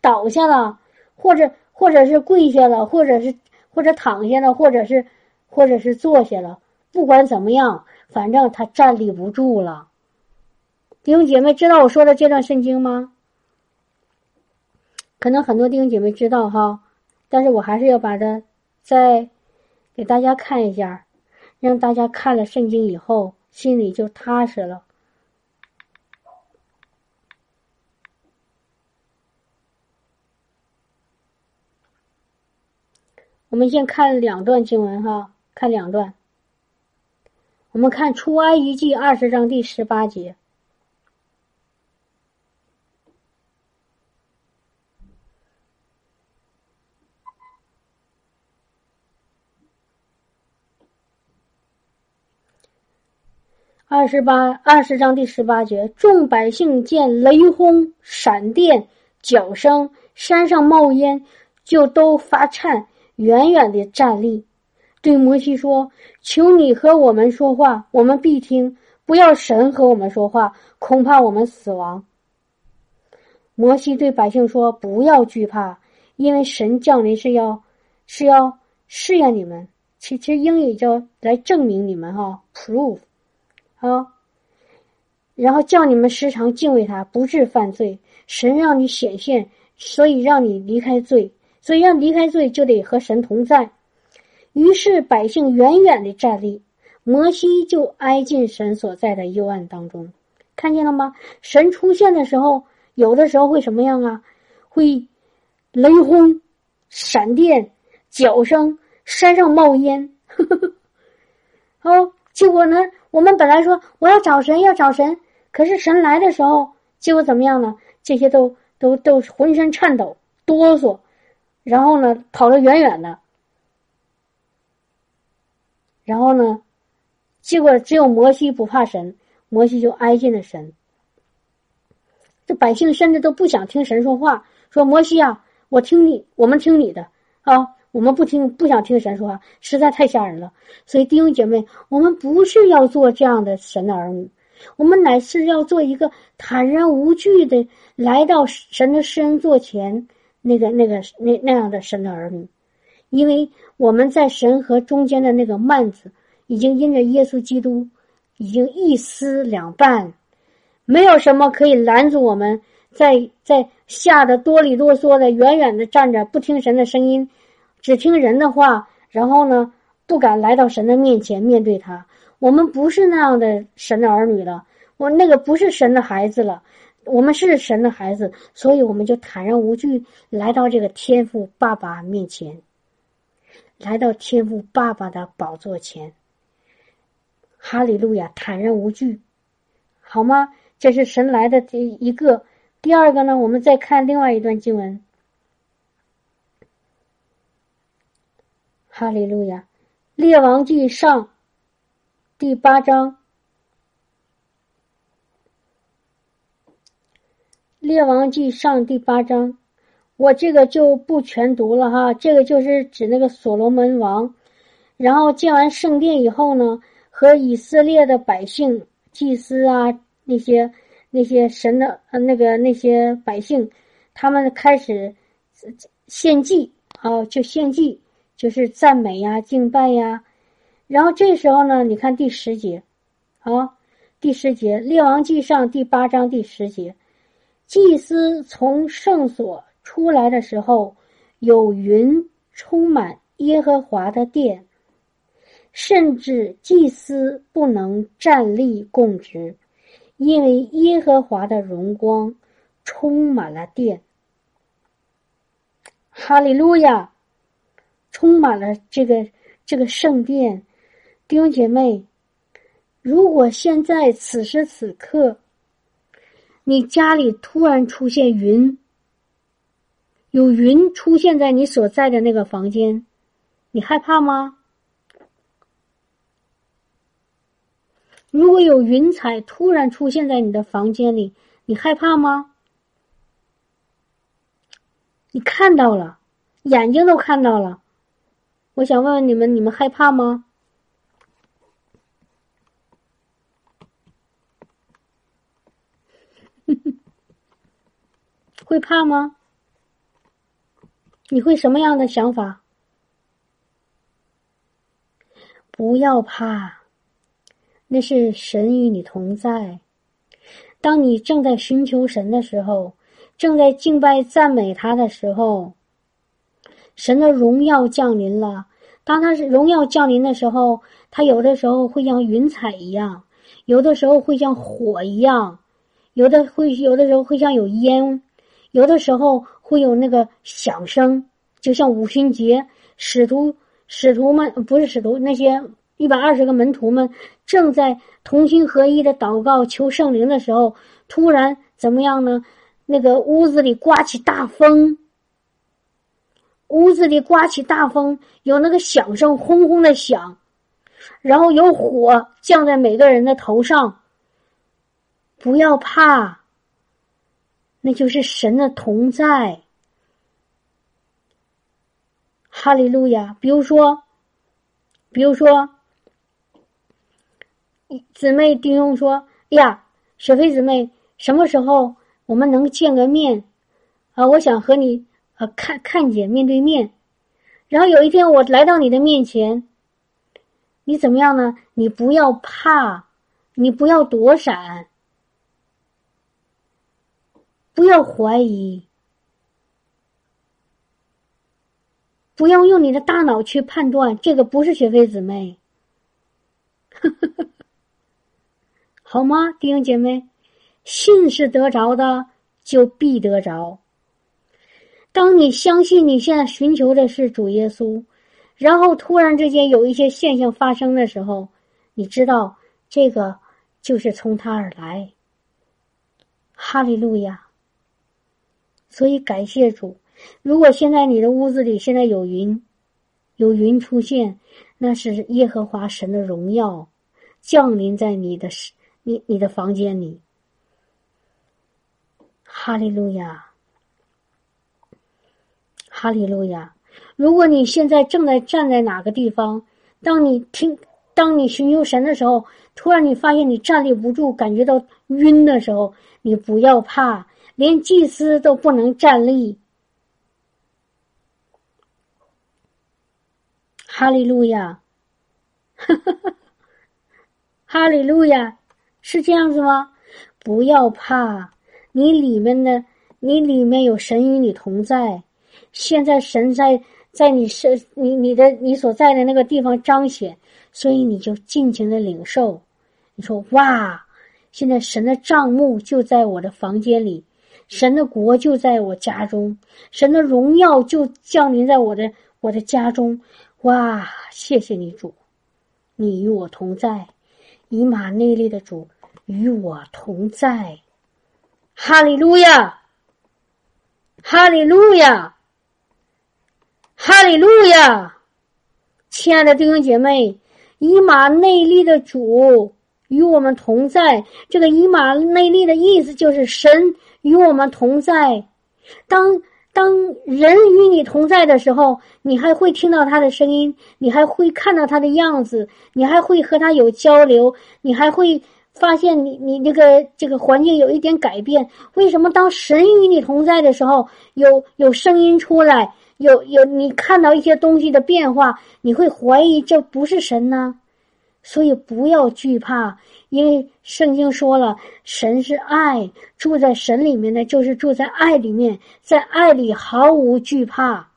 倒下了，或者或者是跪下了，或者是。或者躺下了，或者是，或者是坐下了，不管怎么样，反正他站立不住了。弟兄姐妹，知道我说的这段圣经吗？可能很多弟兄姐妹知道哈，但是我还是要把它再给大家看一下，让大家看了圣经以后心里就踏实了。我们先看两段经文哈，看两段。我们看《出埃及记》二十章第十八节。二十八，二十章第十八节，众百姓见雷轰闪电，脚声，山上冒烟，就都发颤。远远的站立，对摩西说：“求你和我们说话，我们必听；不要神和我们说话，恐怕我们死亡。”摩西对百姓说：“不要惧怕，因为神降临是要是要试验你们。其其实英语叫来证明你们哈，prove。”啊，然后叫你们时常敬畏他，不致犯罪。神让你显现，所以让你离开罪，所以要离开罪就得和神同在。于是百姓远远的站立，摩西就挨近神所在的幽暗当中，看见了吗？神出现的时候，有的时候会什么样啊？会雷轰、闪电、脚声，山上冒烟。哦，结果呢？我们本来说我要找神，要找神，可是神来的时候，结果怎么样呢？这些都都都浑身颤抖、哆嗦，然后呢，跑得远远的，然后呢，结果只有摩西不怕神，摩西就挨近了神。这百姓甚至都不想听神说话，说摩西啊，我听你，我们听你的啊。我们不听，不想听神说话，实在太吓人了。所以弟兄姐妹，我们不是要做这样的神的儿女，我们乃是要做一个坦然无惧的来到神的施恩座前，那个、那个、那那样的神的儿女。因为我们在神和中间的那个幔子，已经因着耶稣基督，已经一撕两半，没有什么可以拦阻我们在在吓得哆里哆嗦的远远的站着，不听神的声音。只听人的话，然后呢，不敢来到神的面前面对他。我们不是那样的神的儿女了，我那个不是神的孩子了。我们是神的孩子，所以我们就坦然无惧来到这个天父爸爸面前，来到天父爸爸的宝座前。哈利路亚，坦然无惧，好吗？这是神来的第一个。第二个呢，我们再看另外一段经文。哈利路亚，《列王记上》第八章，《列王记上》第八章，我这个就不全读了哈。这个就是指那个所罗门王，然后建完圣殿以后呢，和以色列的百姓、祭司啊那些那些神的呃那个那些百姓，他们开始献祭啊，就献祭。就是赞美呀，敬拜呀，然后这时候呢，你看第十节，啊，第十节《列王记上》第八章第十节，祭司从圣所出来的时候，有云充满耶和华的殿，甚至祭司不能站立供职，因为耶和华的荣光充满了殿。哈利路亚。充满了这个这个圣殿，弟兄姐妹，如果现在此时此刻，你家里突然出现云，有云出现在你所在的那个房间，你害怕吗？如果有云彩突然出现在你的房间里，你害怕吗？你看到了，眼睛都看到了。我想问问你们，你们害怕吗？会怕吗？你会什么样的想法？不要怕，那是神与你同在。当你正在寻求神的时候，正在敬拜赞美他的时候。神的荣耀降临了。当他是荣耀降临的时候，他有的时候会像云彩一样，有的时候会像火一样，有的会有的时候会像有烟，有的时候会有那个响声，就像五旬节，使徒使徒们不是使徒，那些一百二十个门徒们正在同心合一的祷告求圣灵的时候，突然怎么样呢？那个屋子里刮起大风。屋子里刮起大风，有那个响声，轰轰的响，然后有火降在每个人的头上。不要怕，那就是神的同在。哈利路亚！比如说，比如说，姊妹弟兄说：“哎呀，雪飞姊妹，什么时候我们能见个面？啊，我想和你啊看看见面对面。然后有一天我来到你的面前，你怎么样呢？你不要怕，你不要躲闪，不要怀疑。”不要用你的大脑去判断，这个不是雪飞姊妹，好吗，弟兄姐妹？信是得着的，就必得着。当你相信你现在寻求的是主耶稣，然后突然之间有一些现象发生的时候，你知道这个就是从他而来。哈利路亚！所以感谢主。如果现在你的屋子里现在有云，有云出现，那是耶和华神的荣耀降临在你的你你的房间里。哈利路亚，哈利路亚！如果你现在正在站在哪个地方，当你听，当你寻求神的时候，突然你发现你站立不住，感觉到晕的时候，你不要怕，连祭司都不能站立。哈利路亚，哈利路亚，是这样子吗？不要怕，你里面的，你里面有神与你同在。现在神在在你身，你你的你所在的那个地方彰显，所以你就尽情的领受。你说哇，现在神的账目就在我的房间里，神的国就在我家中，神的荣耀就降临在我的我的家中。哇！谢谢你主，你与我同在，以马内利的主与我同在。哈利路亚！哈利路亚！哈利路亚！亲爱的弟兄姐妹，以马内利的主与我们同在。这个以马内利的意思就是神与我们同在。当。当人与你同在的时候，你还会听到他的声音，你还会看到他的样子，你还会和他有交流，你还会发现你你这个这个环境有一点改变。为什么当神与你同在的时候，有有声音出来，有有你看到一些东西的变化，你会怀疑这不是神呢？所以不要惧怕。因为圣经说了，神是爱，住在神里面的，就是住在爱里面，在爱里毫无惧怕。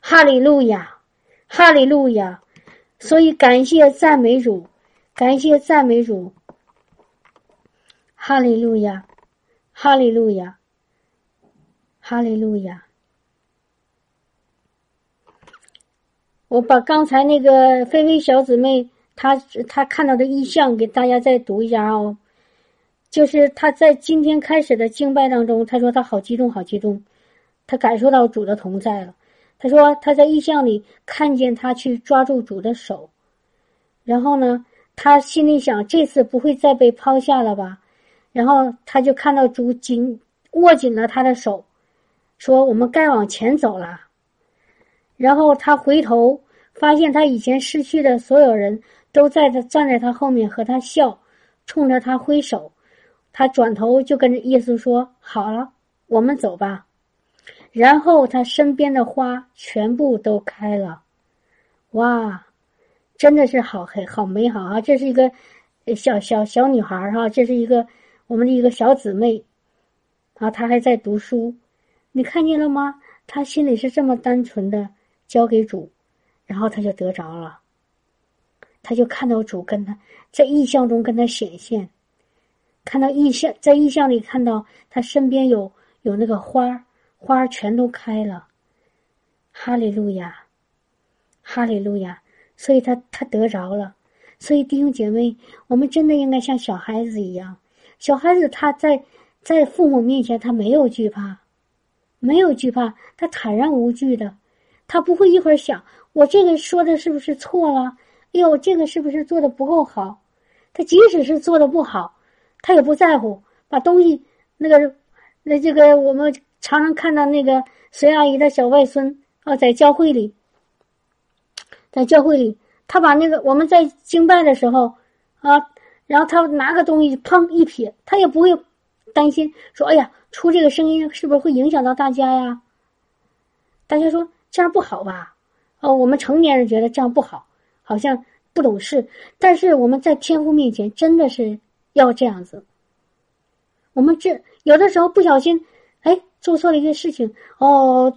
哈利路亚，哈利路亚！所以感谢赞美主，感谢赞美主。哈利路亚，哈利路亚，哈利路亚！我把刚才那个菲菲小姊妹。他他看到的意象，给大家再读一下哦。就是他在今天开始的敬拜当中，他说他好激动，好激动，他感受到主的同在了。他说他在意象里看见他去抓住主的手，然后呢，他心里想这次不会再被抛下了吧？然后他就看到主紧握紧了他的手，说我们该往前走了。然后他回头发现他以前失去的所有人。都在他站在他后面和他笑，冲着他挥手，他转头就跟着耶稣说：“好了，我们走吧。”然后他身边的花全部都开了，哇，真的是好黑好美好啊！这是一个小小小女孩哈，这是一个我们的一个小姊妹，啊，她还在读书，你看见了吗？她心里是这么单纯的交给主，然后她就得着了。他就看到主跟他在意象中跟他显现，看到意象在意象里看到他身边有有那个花，花全都开了。哈利路亚，哈利路亚！所以他他得着了。所以弟兄姐妹，我们真的应该像小孩子一样，小孩子他在在父母面前他没有惧怕，没有惧怕，他坦然无惧的，他不会一会儿想我这个说的是不是错了。哎呦，这个是不是做的不够好？他即使是做的不好，他也不在乎，把东西那个那这个我们常常看到那个隋阿姨的小外孙啊，在教会里，在教会里，他把那个我们在敬拜的时候啊，然后他拿个东西砰一撇，他也不会担心说，哎呀，出这个声音是不是会影响到大家呀？大家说这样不好吧？哦，我们成年人觉得这样不好，好像不懂事。但是我们在天父面前真的是要这样子。我们这有的时候不小心，哎，做错了一个事情。哦，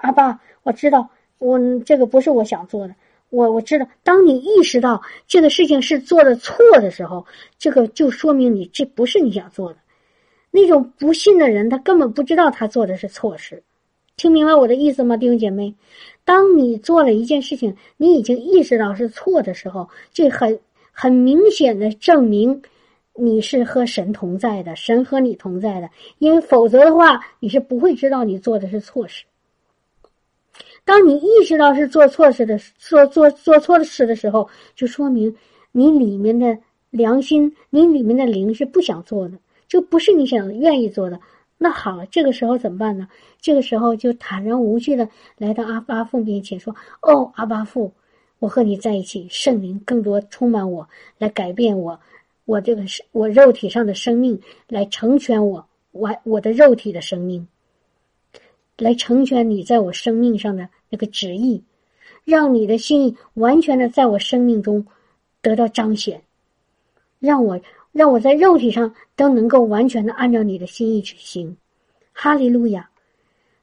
阿爸，我知道，我这个不是我想做的。我我知道，当你意识到这个事情是做的错的时候，这个就说明你这不是你想做的。那种不信的人，他根本不知道他做的是错事。听明白我的意思吗，弟兄姐妹？当你做了一件事情，你已经意识到是错的时候，这很很明显的证明你是和神同在的，神和你同在的。因为否则的话，你是不会知道你做的是错事。当你意识到是做错事的，做做做错的事的时候，就说明你里面的良心，你里面的灵是不想做的，就不是你想愿意做的。那好，这个时候怎么办呢？这个时候就坦然无惧的来到阿巴父面前说：“哦，阿巴父，我和你在一起，圣灵更多充满我，来改变我，我这个是我肉体上的生命，来成全我，我我的肉体的生命，来成全你在我生命上的那个旨意，让你的心意完全的在我生命中得到彰显，让我。”让我在肉体上都能够完全的按照你的心意去行，哈利路亚！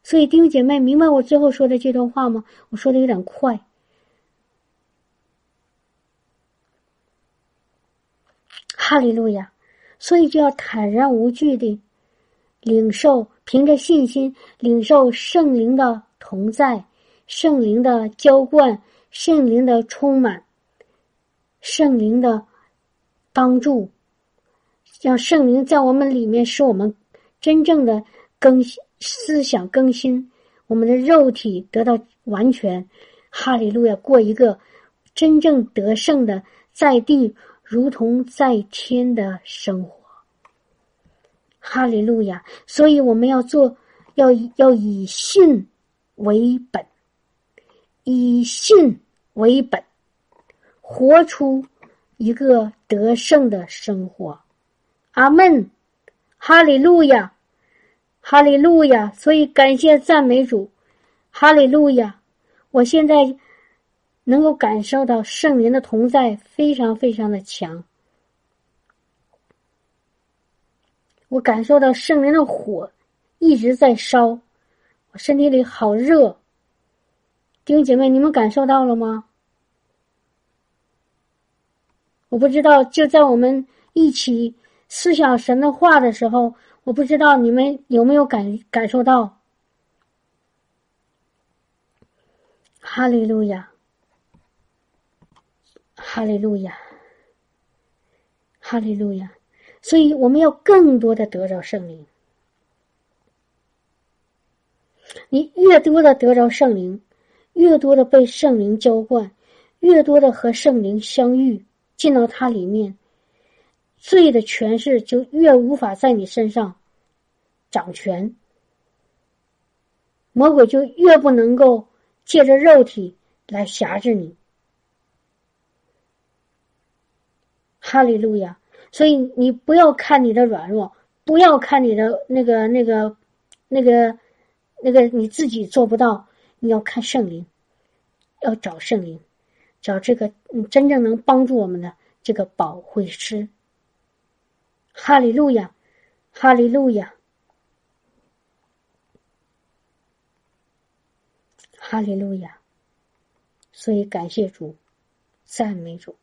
所以弟兄姐妹，明白我最后说的这段话吗？我说的有点快，哈利路亚！所以就要坦然无惧的领受，凭着信心领受圣灵的同在、圣灵的浇灌、圣灵的充满、圣灵的帮助。让圣灵在我们里面，使我们真正的更新思想更新，我们的肉体得到完全。哈利路亚，过一个真正得胜的在地如同在天的生活。哈利路亚，所以我们要做，要要以信为本，以信为本，活出一个得胜的生活。阿门，哈利路亚，哈利路亚！所以感谢赞美主，哈利路亚！我现在能够感受到圣灵的同在，非常非常的强。我感受到圣灵的火一直在烧，我身体里好热。弟兄姐妹，你们感受到了吗？我不知道，就在我们一起。思想神的话的时候，我不知道你们有没有感感受到。哈利路亚，哈利路亚，哈利路亚！所以我们要更多的得着圣灵。你越多的得着圣灵，越多的被圣灵浇灌，越多的和圣灵相遇，进到它里面。罪的权势就越无法在你身上掌权，魔鬼就越不能够借着肉体来辖制你。哈利路亚！所以你不要看你的软弱，不要看你的那个、那个、那个、那个你自己做不到，你要看圣灵，要找圣灵，找这个真正能帮助我们的这个保惠师。哈利路亚，哈利路亚，哈利路亚。所以感谢主，赞美主。